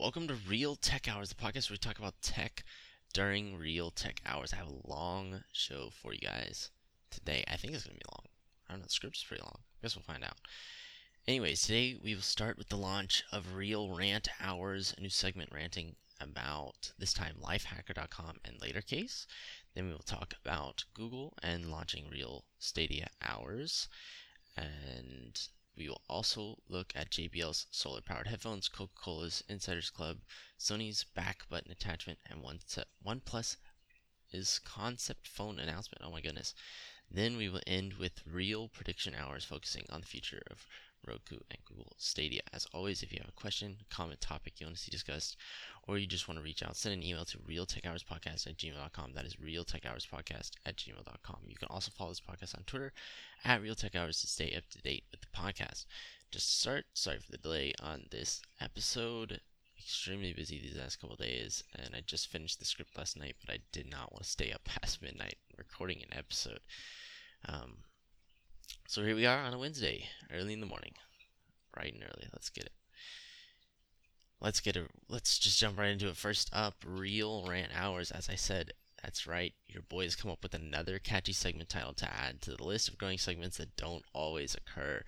Welcome to Real Tech Hours, the podcast where we talk about tech during real tech hours. I have a long show for you guys today. I think it's going to be long. I don't know, the script's pretty long. I guess we'll find out. Anyways, today we will start with the launch of Real Rant Hours, a new segment ranting about this time lifehacker.com and LaterCase. Then we will talk about Google and launching Real Stadia Hours. And we will also look at JBL's solar powered headphones, Coca Cola's Insiders Club, Sony's back button attachment, and OnePlus is concept phone announcement. Oh my goodness. Then we will end with real prediction hours focusing on the future of Roku, and Google Stadia. As always, if you have a question, comment, topic you want to see discussed, or you just want to reach out, send an email to realtechhourspodcast at gmail.com. That is realtechhourspodcast at gmail.com. You can also follow this podcast on Twitter at realtechhours to stay up to date with the podcast. Just to start, sorry for the delay on this episode. Extremely busy these last couple days, and I just finished the script last night, but I did not want to stay up past midnight recording an episode. Um, so here we are on a Wednesday, early in the morning. Bright and early. Let's get it. Let's get it. Let's just jump right into it. First up, real rant hours. As I said, that's right. Your boy has come up with another catchy segment title to add to the list of growing segments that don't always occur.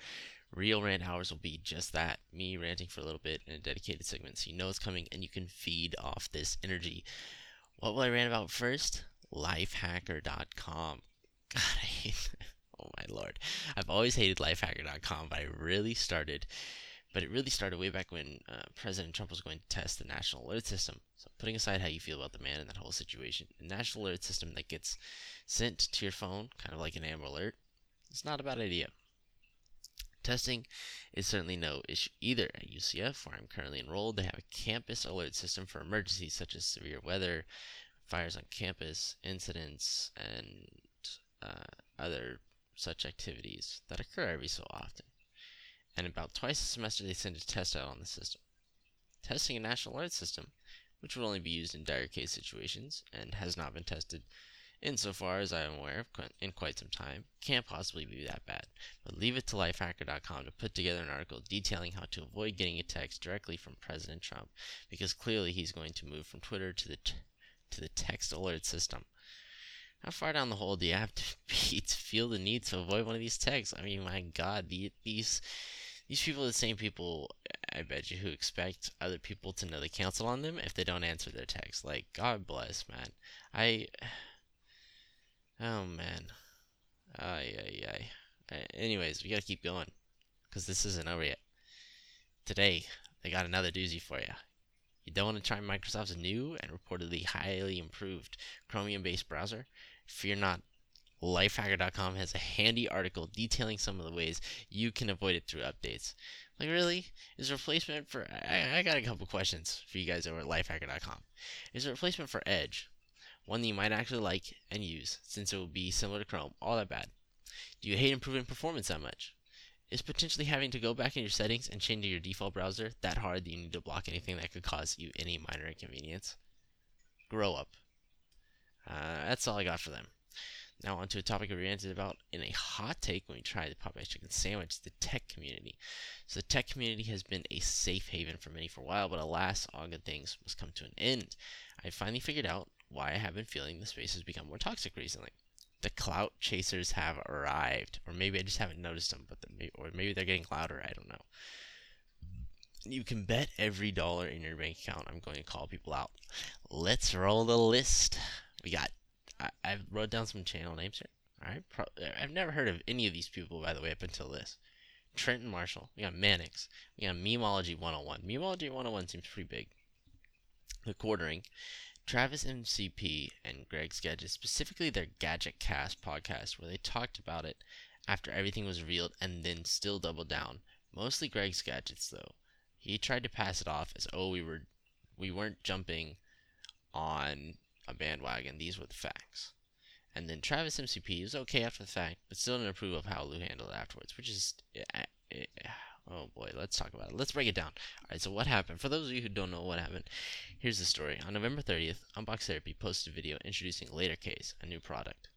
Real rant hours will be just that me ranting for a little bit in a dedicated segment so you know it's coming and you can feed off this energy. What will I rant about first? Lifehacker.com. God, I hate Oh my lord. I've always hated lifehacker.com, but I really started but it really started way back when uh, President Trump was going to test the national alert system. So, putting aside how you feel about the man and that whole situation, the national alert system that gets sent to your phone, kind of like an Amber Alert, it's not a bad idea. Testing is certainly no issue either. At UCF, where I'm currently enrolled, they have a campus alert system for emergencies such as severe weather, fires on campus, incidents, and uh, other such activities that occur every so often. And about twice a semester, they send a test out on the system. Testing a national alert system, which will only be used in dire case situations and has not been tested insofar as I am aware of in quite some time, can't possibly be that bad. But leave it to lifehacker.com to put together an article detailing how to avoid getting a text directly from President Trump, because clearly he's going to move from Twitter to the t- to the text alert system. How far down the hole do you have to be to feel the need to avoid one of these texts? I mean, my God, the, these these people are the same people, I bet you, who expect other people to know the cancel on them if they don't answer their texts. Like, God bless, man. I. Oh, man. Ay, ay, ay. Anyways, we gotta keep going. Because this isn't over yet. Today, they got another doozy for you. You don't want to try Microsoft's new and reportedly highly improved Chromium based browser? Fear not. Lifehacker.com has a handy article detailing some of the ways you can avoid it through updates. Like, really? Is a replacement for. I, I got a couple questions for you guys over at lifehacker.com. Is a replacement for Edge one that you might actually like and use, since it will be similar to Chrome, all that bad? Do you hate improving performance that much? Is potentially having to go back in your settings and change your default browser that hard that you need to block anything that could cause you any minor inconvenience? Grow up. Uh, that's all I got for them. Now on to a topic we ranted about in a hot take when we tried the Popeye's chicken sandwich, the tech community. So the tech community has been a safe haven for many for a while, but alas, all good things must come to an end. I finally figured out why I have been feeling the space has become more toxic recently. The clout chasers have arrived, or maybe I just haven't noticed them, but the, or maybe they're getting louder. I don't know. You can bet every dollar in your bank account I'm going to call people out. Let's roll the list. We got. I, I wrote down some channel names here. All right. Pro, I've never heard of any of these people, by the way, up until this. Trenton Marshall. We got Mannix. We got Memology 101. Memology 101 seems pretty big. The quartering. Travis MCP and Greg's Gadget, specifically their Gadget Cast podcast, where they talked about it after everything was revealed and then still doubled down. Mostly Greg's Gadgets, though. He tried to pass it off as, oh, we were we weren't jumping on a bandwagon. These were the facts. And then Travis MCP was okay after the fact, but still didn't approve of how Lou handled it afterwards, which is, oh boy, let's talk about it. Let's break it down. All right, so what happened? For those of you who don't know what happened, here's the story. On November 30th, Unbox Therapy posted a video introducing Later Case, a new product.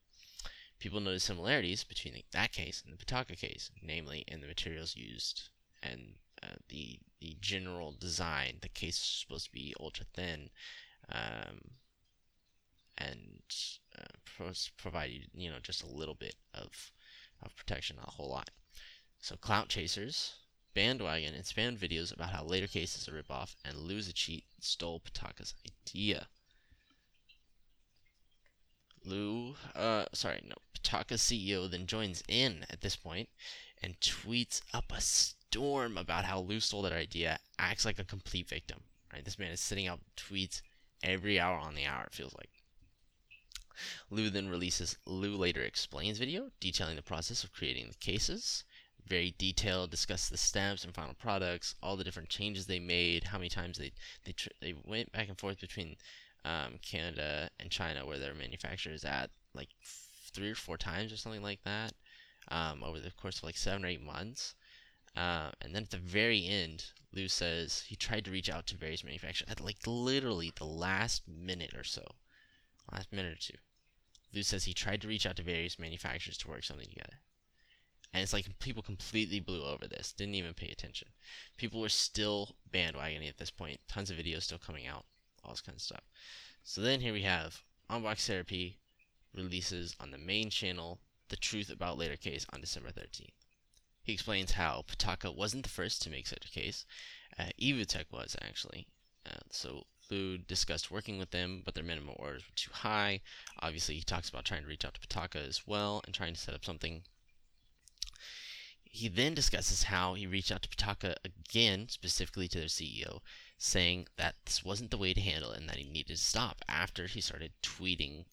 People noticed similarities between that case and the Pitaka case, namely in the materials used and uh, the the general design. The case is supposed to be ultra thin, um, and uh, provide you you know just a little bit of of protection, not a whole lot. So clout chasers, bandwagon, and spam videos about how later cases are ripoff, and lose a cheat stole Pitaka's idea. Lou, uh, sorry, no, Pitaka CEO then joins in at this point and tweets up a storm about how Lou stole that idea, acts like a complete victim. Right? This man is sitting out tweets every hour on the hour, it feels like. Lou then releases Lou Later Explains video detailing the process of creating the cases. Very detailed, discuss the steps and final products, all the different changes they made, how many times they they, they went back and forth between um, Canada and China, where their manufacturers at like three or four times or something like that um, over the course of like seven or eight months. Uh, and then at the very end, Lou says he tried to reach out to various manufacturers at like literally the last minute or so, last minute or two. Lou says he tried to reach out to various manufacturers to work something together. And it's like people completely blew over this, didn't even pay attention. People were still bandwagoning at this point, tons of videos still coming out, all this kind of stuff. So then here we have Unbox Therapy releases on the main channel the truth about later case on December 13th. He explains how Pitaka wasn't the first to make such a case. Uh, Evutec was, actually. Uh, so Discussed working with them, but their minimum orders were too high. Obviously, he talks about trying to reach out to Pitaka as well and trying to set up something. He then discusses how he reached out to Pitaka again, specifically to their CEO, saying that this wasn't the way to handle it and that he needed to stop after he started tweeting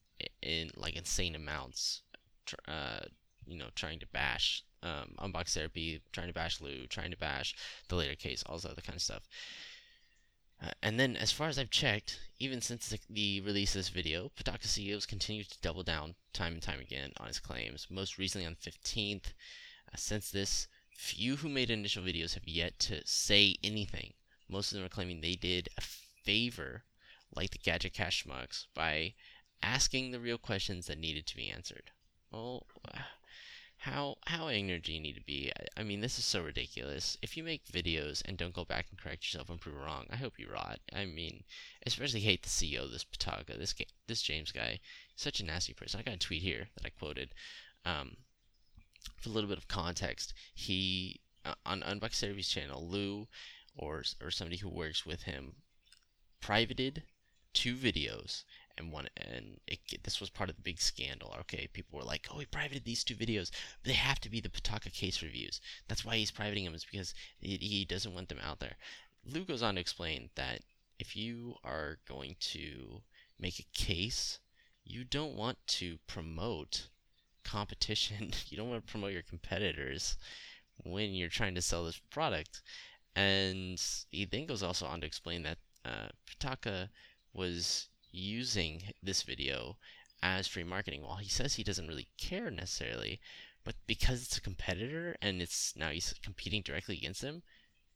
in like insane amounts, uh, you know, trying to bash um, unbox therapy, trying to bash Lou, trying to bash the later case, all this other kind of stuff. Uh, and then, as far as I've checked, even since the, the release of this video, Pitaka CEOs continue to double down time and time again on his claims. Most recently on the 15th. Uh, since this, few who made initial videos have yet to say anything. Most of them are claiming they did a favor, like the Gadget Cast Schmucks, by asking the real questions that needed to be answered. Well, how how ignorant do you need to be? I, I, mean, this is so ridiculous. If you make videos and don't go back and correct yourself and prove wrong, I hope you rot. I mean, especially hate the CEO, this Pitaka, this this James guy, such a nasty person. I got a tweet here that I quoted. Um, for a little bit of context, he uh, on Unbox Therapy's channel, Lou, or or somebody who works with him, privated two videos and one and it, this was part of the big scandal. Okay, people were like, "Oh, he privated these two videos. They have to be the Pitaka case reviews. That's why he's privating them is because he, he doesn't want them out there." Lou goes on to explain that if you are going to make a case, you don't want to promote competition. you don't want to promote your competitors when you're trying to sell this product. And he then goes also on to explain that uh, Pitaka was using this video as free marketing. While he says he doesn't really care necessarily, but because it's a competitor and it's now he's competing directly against them,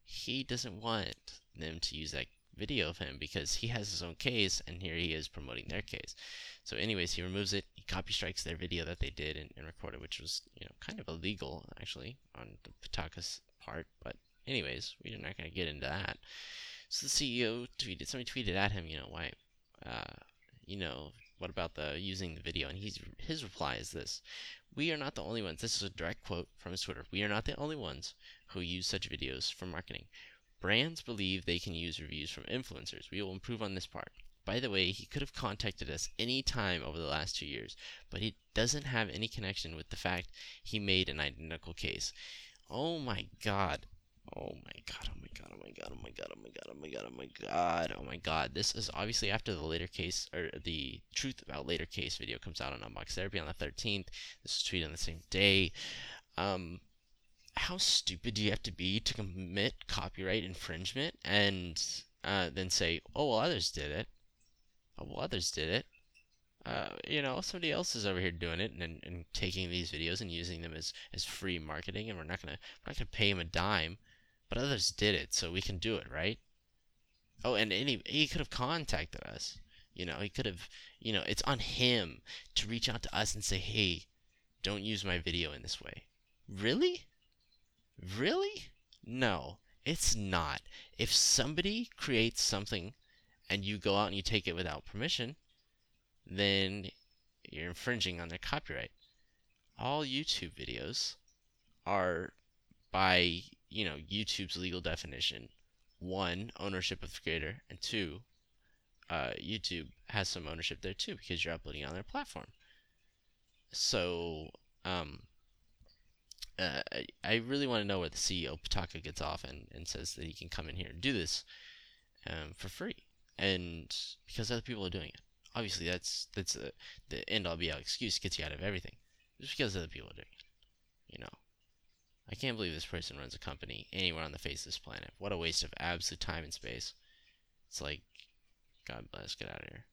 he doesn't want them to use that video of him because he has his own case and here he is promoting their case. So anyways, he removes it, he copy strikes their video that they did and, and recorded, which was, you know, kind of illegal actually on the Pitaka's part, but anyways, we're not going to get into that. So the CEO tweeted, somebody tweeted at him, you know, why, uh, you know, what about the using the video? And he's his reply is this: We are not the only ones. This is a direct quote from his Twitter. We are not the only ones who use such videos for marketing. Brands believe they can use reviews from influencers. We will improve on this part. By the way, he could have contacted us any time over the last two years, but he doesn't have any connection with the fact he made an identical case. Oh my god. Oh my god, oh my god, oh my god, oh my god, oh my god, oh my god, oh my god, oh my god. This is obviously after the later case, or the truth about later case video comes out on Unbox Therapy on the 13th. This was tweeted on the same day. Um, how stupid do you have to be to commit copyright infringement and uh, then say, oh, well, others did it? Oh, well, others did it. Uh, you know, somebody else is over here doing it and, and taking these videos and using them as, as free marketing, and we're not gonna we're not gonna pay him a dime but others did it, so we can do it, right? Oh, and any he could have contacted us. You know, he could have, you know, it's on him to reach out to us and say, "Hey, don't use my video in this way." Really? Really? No. It's not. If somebody creates something and you go out and you take it without permission, then you're infringing on their copyright. All YouTube videos are by, you know, YouTube's legal definition, one, ownership of the creator, and two, uh, YouTube has some ownership there too because you're uploading on their platform. So, um, uh, I really want to know where the CEO Pitaka gets off and, and says that he can come in here and do this um, for free, and because other people are doing it. Obviously, that's that's a, the end all be all excuse gets you out of everything, just because other people are doing it. You know, I can't believe this person runs a company anywhere on the face of this planet. What a waste of absolute time and space. It's like, God bless, get out of here.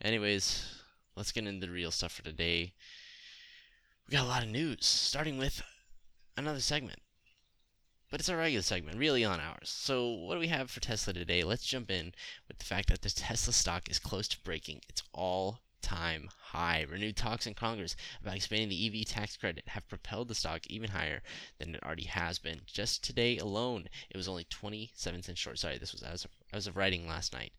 Anyways, let's get into the real stuff for today we got a lot of news, starting with another segment. But it's a regular segment, really on ours. So, what do we have for Tesla today? Let's jump in with the fact that the Tesla stock is close to breaking its all time high. Renewed talks in Congress about expanding the EV tax credit have propelled the stock even higher than it already has been. Just today alone, it was only 27 cents short. Sorry, this was as of, as of writing last night.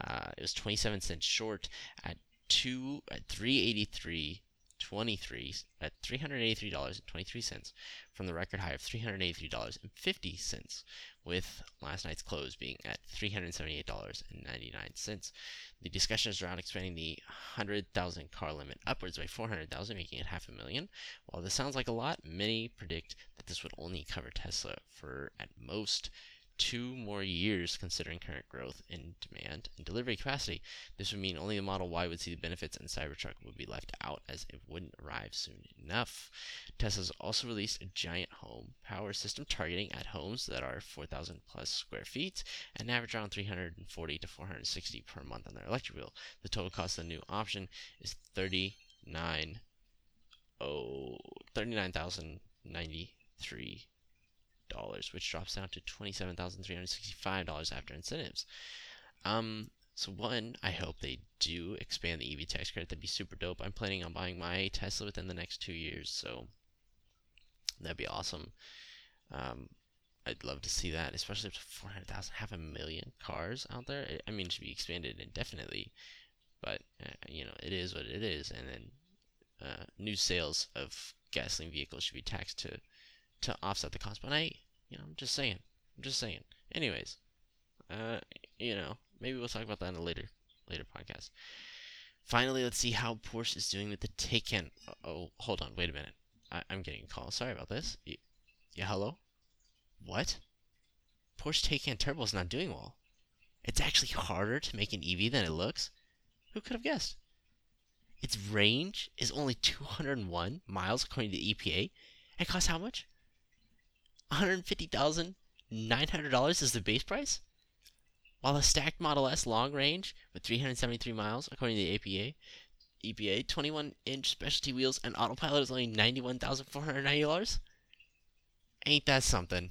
Uh, it was 27 cents short at two at 383 23 uh, at $383.23 from the record high of $383.50 with last night's close being at $378.99. The discussion is around expanding the 100,000 car limit upwards by 400,000 making it half a million. While this sounds like a lot, many predict that this would only cover Tesla for at most two more years considering current growth in demand and delivery capacity. This would mean only the Model Y would see the benefits and Cybertruck would be left out as it wouldn't arrive soon enough. Tesla's also released a giant home power system targeting at homes that are 4,000 plus square feet and average around 340 to 460 per month on their electric bill. The total cost of the new option is 39 oh, 39,093 dollars, which drops down to twenty-seven thousand three hundred sixty-five dollars after incentives. Um, so one, I hope they do expand the EV tax credit. That'd be super dope. I'm planning on buying my Tesla within the next two years, so that'd be awesome. Um, I'd love to see that, especially if 400,000, half a million cars out there. I mean, it should be expanded indefinitely, but uh, you know, it is what it is. And then uh, new sales of gasoline vehicles should be taxed to to offset the cost. But I, you know, I'm just saying. I'm just saying. Anyways, uh, you know, maybe we'll talk about that in a later later podcast. Finally, let's see how Porsche is doing with the Taycan. Oh, hold on, wait a minute. I, am getting a call. Sorry about this. Yeah, hello. What? Porsche Taycan Turbo is not doing well. It's actually harder to make an EV than it looks. Who could have guessed? Its range is only 201 miles according to the EPA. It costs how much? $150,900 is the base price? While the stacked Model S long range with 373 miles, according to the APA, EPA, 21 inch specialty wheels and autopilot is only $91,490? Ain't that something?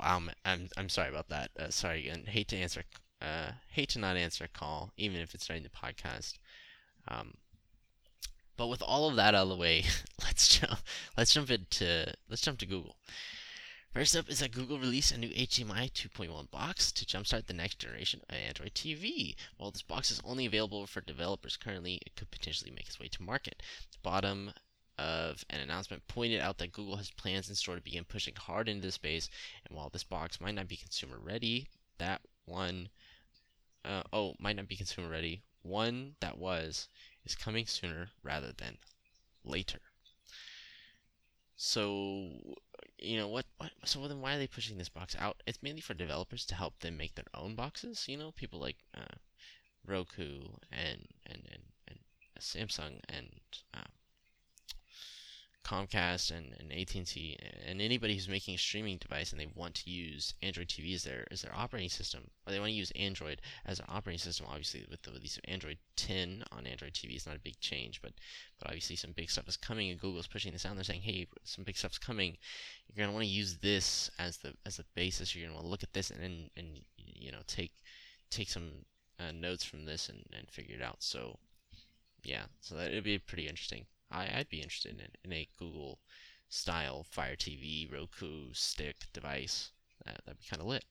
Wow, I'm, I'm, I'm sorry about that. Uh, sorry again. Hate to answer, uh, hate to not answer a call, even if it's during the podcast. Um, but with all of that out of the way, let's jump let's jump into let's jump to Google. First up is that Google released a new HDMI 2.1 box to jumpstart the next generation of Android TV. While this box is only available for developers currently, it could potentially make its way to market. The bottom of an announcement pointed out that Google has plans in store to begin pushing hard into this space, and while this box might not be consumer ready, that one uh, oh might not be consumer ready, one that was is coming sooner rather than later. So, you know what, what? So then, why are they pushing this box out? It's mainly for developers to help them make their own boxes. You know, people like uh, Roku and and and, and Samsung and um, Comcast and, and AT&T and anybody who's making a streaming device and they want to use Android TV as their as their operating system, or they want to use Android as an operating system. Obviously, with the release of Android 10 on Android TV, it's not a big change, but but obviously some big stuff is coming, and Google's pushing this out. They're saying, hey, some big stuff's coming. You're gonna want to use this as the as the basis. You're gonna want to look at this and and, and you know take take some uh, notes from this and, and figure it out. So yeah, so that it'd be pretty interesting. I, I'd be interested in, in a Google style Fire TV, Roku, stick, device. That, that'd be kind of lit.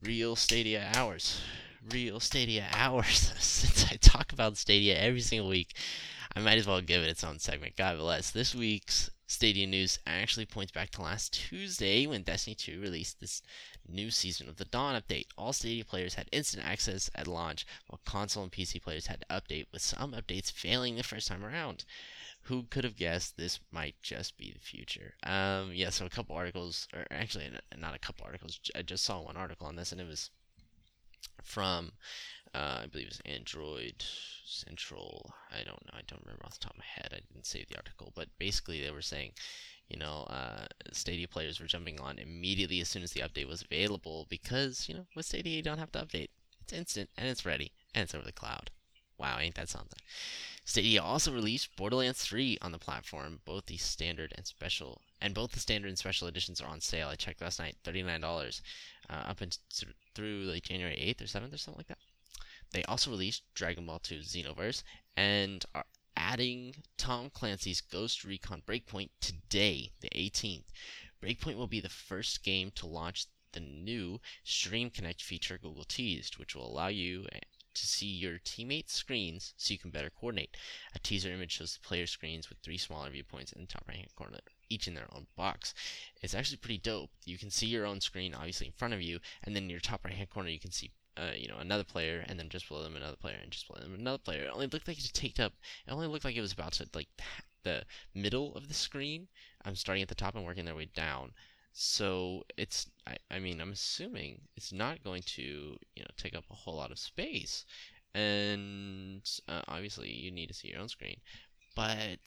Real Stadia hours. Real Stadia hours. Since I talk about Stadia every single week, I might as well give it its own segment. God bless. This week's Stadia news actually points back to last Tuesday when Destiny 2 released this new season of the Dawn update. All Stadia players had instant access at launch, while console and PC players had to update, with some updates failing the first time around who could have guessed this might just be the future? Um, yeah, so a couple articles, or actually not a couple articles. I just saw one article on this, and it was from, uh, I believe it was Android Central. I don't know. I don't remember off the top of my head. I didn't save the article, but basically they were saying, you know, uh, Stadia players were jumping on immediately as soon as the update was available because, you know, with Stadia you don't have to update. It's instant and it's ready and it's over the cloud. Wow, ain't that something? Stadia also released Borderlands 3 on the platform. Both the standard and special, and both the standard and special editions are on sale. I checked last night, $39 uh, up and through like January 8th or 7th or something like that. They also released Dragon Ball 2 Xenoverse and are adding Tom Clancy's Ghost Recon Breakpoint today, the 18th. Breakpoint will be the first game to launch the new Stream Connect feature Google teased, which will allow you eh, to see your teammates' screens so you can better coordinate. A teaser image shows the player screens with three smaller viewpoints in the top right hand corner, each in their own box. It's actually pretty dope. You can see your own screen obviously in front of you, and then in your top right hand corner you can see uh, you know, another player, and then just below them another player, and just below them another player. It only looked like it taped up. It only looked like it was about to like the middle of the screen. I'm starting at the top and working their way down. So it's, I, I mean, I'm assuming it's not going to, you know, take up a whole lot of space. And uh, obviously, you need to see your own screen. But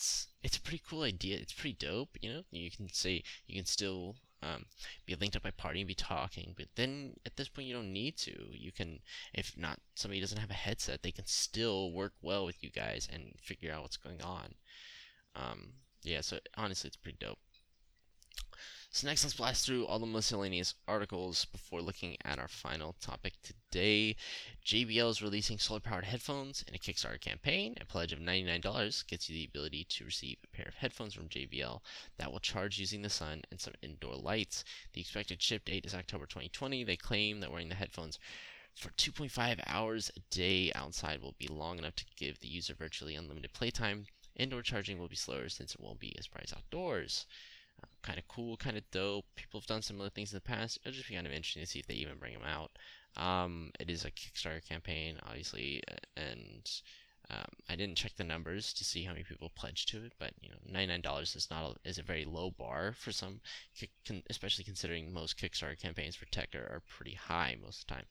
it's a pretty cool idea. It's pretty dope, you know? You can say, you can still um, be linked up by party and be talking. But then at this point, you don't need to. You can, if not somebody doesn't have a headset, they can still work well with you guys and figure out what's going on. Um, yeah, so honestly, it's pretty dope. So next, let's blast through all the miscellaneous articles before looking at our final topic today. JBL is releasing solar-powered headphones in a Kickstarter campaign. A pledge of $99 gets you the ability to receive a pair of headphones from JBL that will charge using the sun and some indoor lights. The expected ship date is October 2020. They claim that wearing the headphones for 2.5 hours a day outside will be long enough to give the user virtually unlimited playtime. Indoor charging will be slower since it won't be as bright outdoors kind of cool, kind of dope. People have done similar things in the past. It'll just be kind of interesting to see if they even bring them out. Um, it is a Kickstarter campaign, obviously, and um, I didn't check the numbers to see how many people pledged to it, but you know, ninety-nine dollars is not a, is a very low bar for some, especially considering most Kickstarter campaigns for tech are, are pretty high most of the time.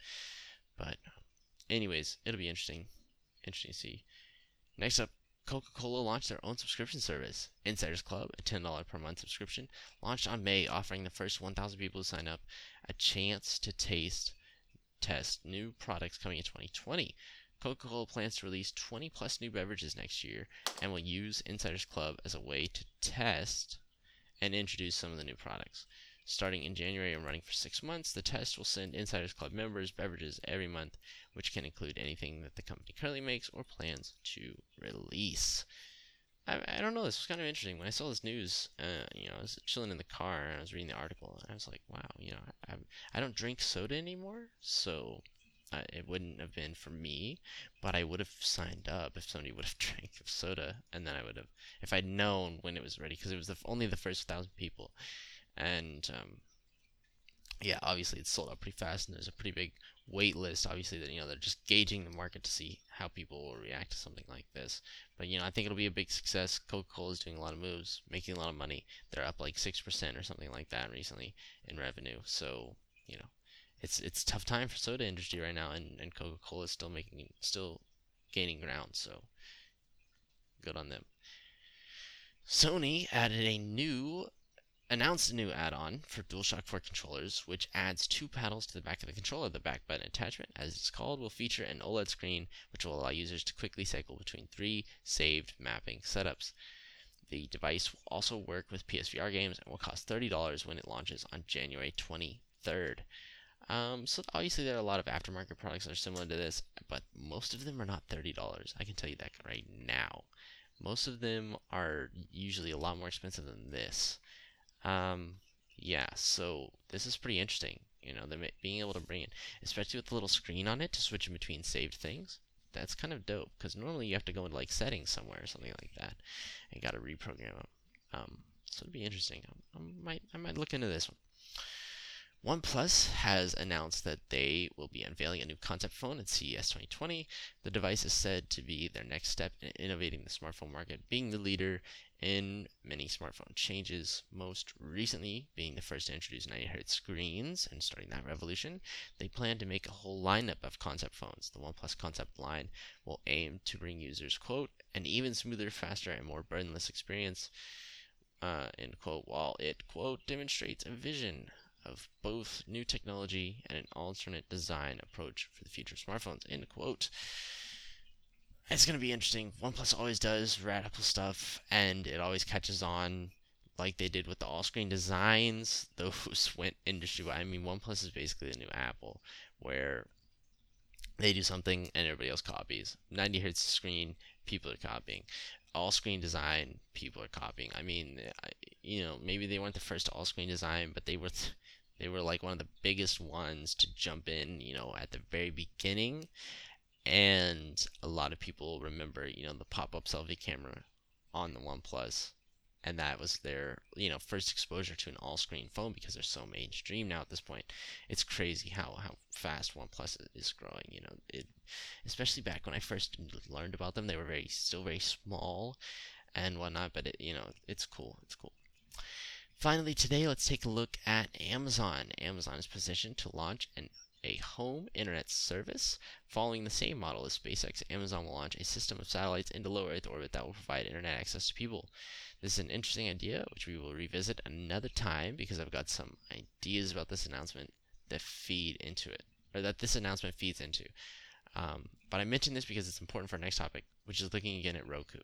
But, anyways, it'll be interesting, interesting to see. Next up, Coca Cola launched their own subscription service, Insiders Club, a $10 per month subscription, launched on May, offering the first 1,000 people to sign up a chance to taste test new products coming in 2020. Coca Cola plans to release 20 plus new beverages next year and will use Insiders Club as a way to test and introduce some of the new products. Starting in January and running for six months, the test will send Insiders Club members beverages every month, which can include anything that the company currently makes or plans to release. I, I don't know. This was kind of interesting. When I saw this news, uh, you know, I was chilling in the car and I was reading the article, and I was like, wow, you know, I, I don't drink soda anymore, so uh, it wouldn't have been for me, but I would have signed up if somebody would have drank soda, and then I would have, if I'd known when it was ready, because it was the, only the first thousand people and um, yeah, obviously it's sold out pretty fast, and there's a pretty big wait list. Obviously, that you know they're just gauging the market to see how people will react to something like this. But you know, I think it'll be a big success. Coca-Cola is doing a lot of moves, making a lot of money. They're up like six percent or something like that recently in revenue. So you know, it's it's tough time for soda industry right now, and, and Coca-Cola is still making still gaining ground. So good on them. Sony added a new announced a new add-on for DualShock 4 controllers, which adds two paddles to the back of the controller. The back button attachment, as it's called, will feature an OLED screen, which will allow users to quickly cycle between three saved mapping setups. The device will also work with PSVR games and will cost $30 when it launches on January 23rd. Um, so obviously there are a lot of aftermarket products that are similar to this, but most of them are not $30. I can tell you that right now. Most of them are usually a lot more expensive than this. Um, yeah, so this is pretty interesting. You know, they're being able to bring it, especially with the little screen on it to switch between saved things. That's kind of dope because normally you have to go into like settings somewhere or something like that, and got to reprogram them. Um, so it'd be interesting. I, I might I might look into this one. OnePlus has announced that they will be unveiling a new concept phone at CES 2020. The device is said to be their next step in innovating the smartphone market, being the leader in many smartphone changes, most recently being the first to introduce 90 Hz screens and starting that revolution. They plan to make a whole lineup of concept phones. The OnePlus concept line will aim to bring users, quote, an even smoother, faster, and more burdenless experience, uh, end quote, while it, quote, demonstrates a vision of both new technology and an alternate design approach for the future of smartphones. End quote. It's going to be interesting. OnePlus always does radical stuff, and it always catches on like they did with the all screen designs. Those went industry wide. I mean, OnePlus is basically the new Apple, where they do something and everybody else copies. 90 hertz screen, people are copying. All screen design, people are copying. I mean, you know, maybe they weren't the first all screen design, but they were. Th- they were like one of the biggest ones to jump in, you know, at the very beginning. And a lot of people remember, you know, the pop-up selfie camera on the OnePlus. And that was their, you know, first exposure to an all-screen phone because they're so mainstream now at this point. It's crazy how, how fast OnePlus is growing. You know, it, especially back when I first learned about them, they were very still very small and whatnot. But it, you know, it's cool. It's cool. Finally, today, let's take a look at Amazon. Amazon is positioned to launch an a home internet service. Following the same model as SpaceX, Amazon will launch a system of satellites into low Earth orbit that will provide internet access to people. This is an interesting idea, which we will revisit another time because I've got some ideas about this announcement that feed into it, or that this announcement feeds into. Um, but I mention this because it's important for our next topic, which is looking again at Roku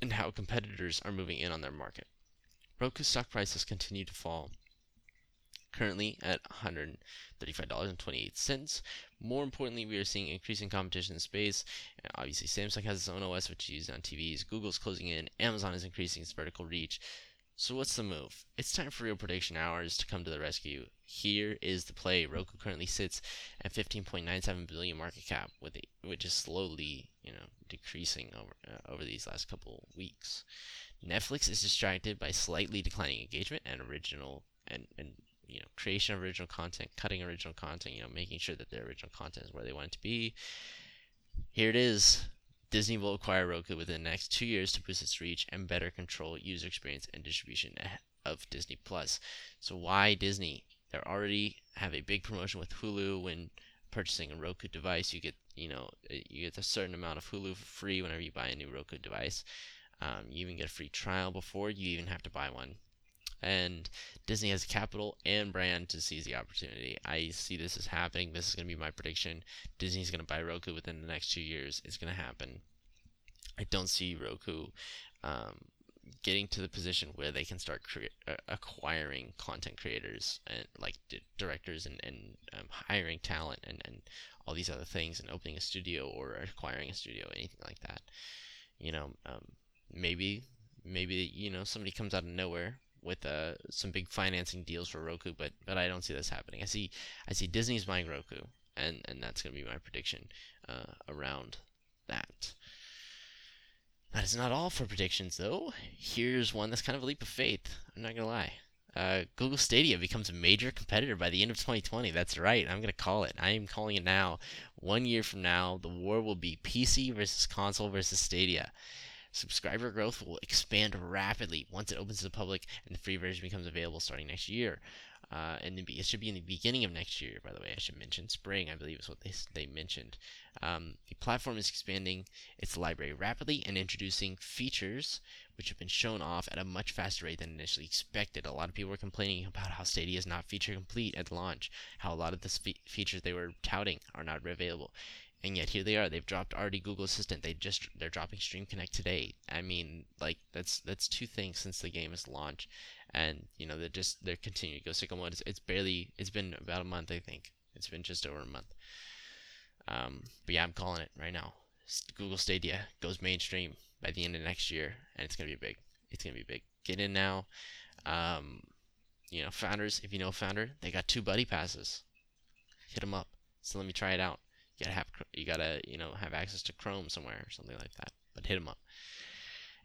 and how competitors are moving in on their market. Roku's stock price has continued to fall, currently at $135.28. More importantly, we are seeing increasing competition in space. Obviously, Samsung has its own OS, which is used on TVs. Google's closing in. Amazon is increasing its vertical reach. So what's the move? It's time for real prediction hours to come to the rescue. Here is the play. Roku currently sits at 15.97 billion market cap, with it, which is slowly, you know, decreasing over uh, over these last couple weeks. Netflix is distracted by slightly declining engagement and original and, and you know creation of original content, cutting original content, you know, making sure that their original content is where they want it to be. Here it is. Disney will acquire Roku within the next two years to boost its reach and better control user experience and distribution of Disney Plus. So why Disney? They already have a big promotion with Hulu when purchasing a Roku device. You get you know you get a certain amount of Hulu for free whenever you buy a new Roku device. Um, you even get a free trial before you even have to buy one. And Disney has capital and brand to seize the opportunity. I see this as happening. This is going to be my prediction. Disney's going to buy Roku within the next two years. It's going to happen. I don't see Roku um, getting to the position where they can start crea- uh, acquiring content creators and like di- directors and, and um, hiring talent and, and all these other things and opening a studio or acquiring a studio, anything like that. You know, um, maybe maybe you know somebody comes out of nowhere with uh, some big financing deals for Roku, but but I don't see this happening. I see I see Disney's buying Roku, and and that's going to be my prediction uh, around that. That is not all for predictions, though. Here's one that's kind of a leap of faith. I'm not gonna lie. Uh, Google Stadia becomes a major competitor by the end of 2020. That's right. I'm gonna call it. I am calling it now. One year from now, the war will be PC versus console versus Stadia. Subscriber growth will expand rapidly once it opens to the public and the free version becomes available starting next year. Uh, and it should be in the beginning of next year, by the way. I should mention spring, I believe is what they, they mentioned. Um, the platform is expanding its library rapidly and introducing features which have been shown off at a much faster rate than initially expected. A lot of people were complaining about how Stadia is not feature complete at launch, how a lot of the fe- features they were touting are not available and yet here they are. They've dropped already Google Assistant. They just they're dropping Stream Connect today. I mean, like that's that's two things since the game is launched, and you know they're just they're continuing to go sicko mode. It's, it's barely it's been about a month I think. It's been just over a month. Um, but yeah, I'm calling it right now. Google Stadia goes mainstream by the end of next year, and it's gonna be big. It's gonna be big. Get in now. Um, you know, founders. If you know founder, they got two buddy passes. Hit them up. So let me try it out. You gotta have you gotta you know have access to Chrome somewhere or something like that. But hit them up.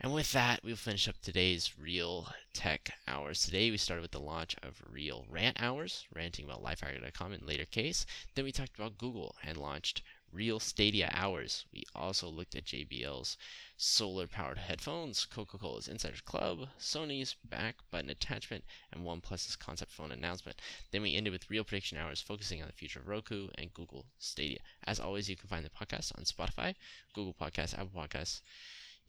And with that, we'll finish up today's Real Tech Hours. Today, we started with the launch of Real Rant Hours, ranting about lifehacker.com in later case. Then we talked about Google and launched Real Stadia Hours. We also looked at JBL's solar powered headphones, Coca Cola's Insiders Club, Sony's back button attachment, and OnePlus's concept phone announcement. Then we ended with Real Prediction Hours, focusing on the future of Roku and Google Stadia. As always, you can find the podcast on Spotify, Google Podcasts, Apple Podcasts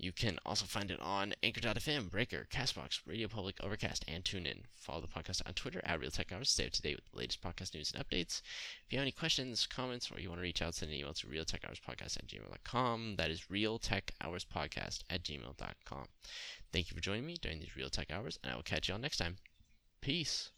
you can also find it on Anchor.fm, Breaker, Castbox, Radio Public, Overcast, and TuneIn. Follow the podcast on Twitter at Real Tech Hours. Stay up to date with the latest podcast news and updates. If you have any questions, comments, or you want to reach out, send an email to realtechhourspodcast at gmail.com. That is realtechhourspodcast at gmail.com. Thank you for joining me during these Real Tech Hours, and I will catch you all next time. Peace.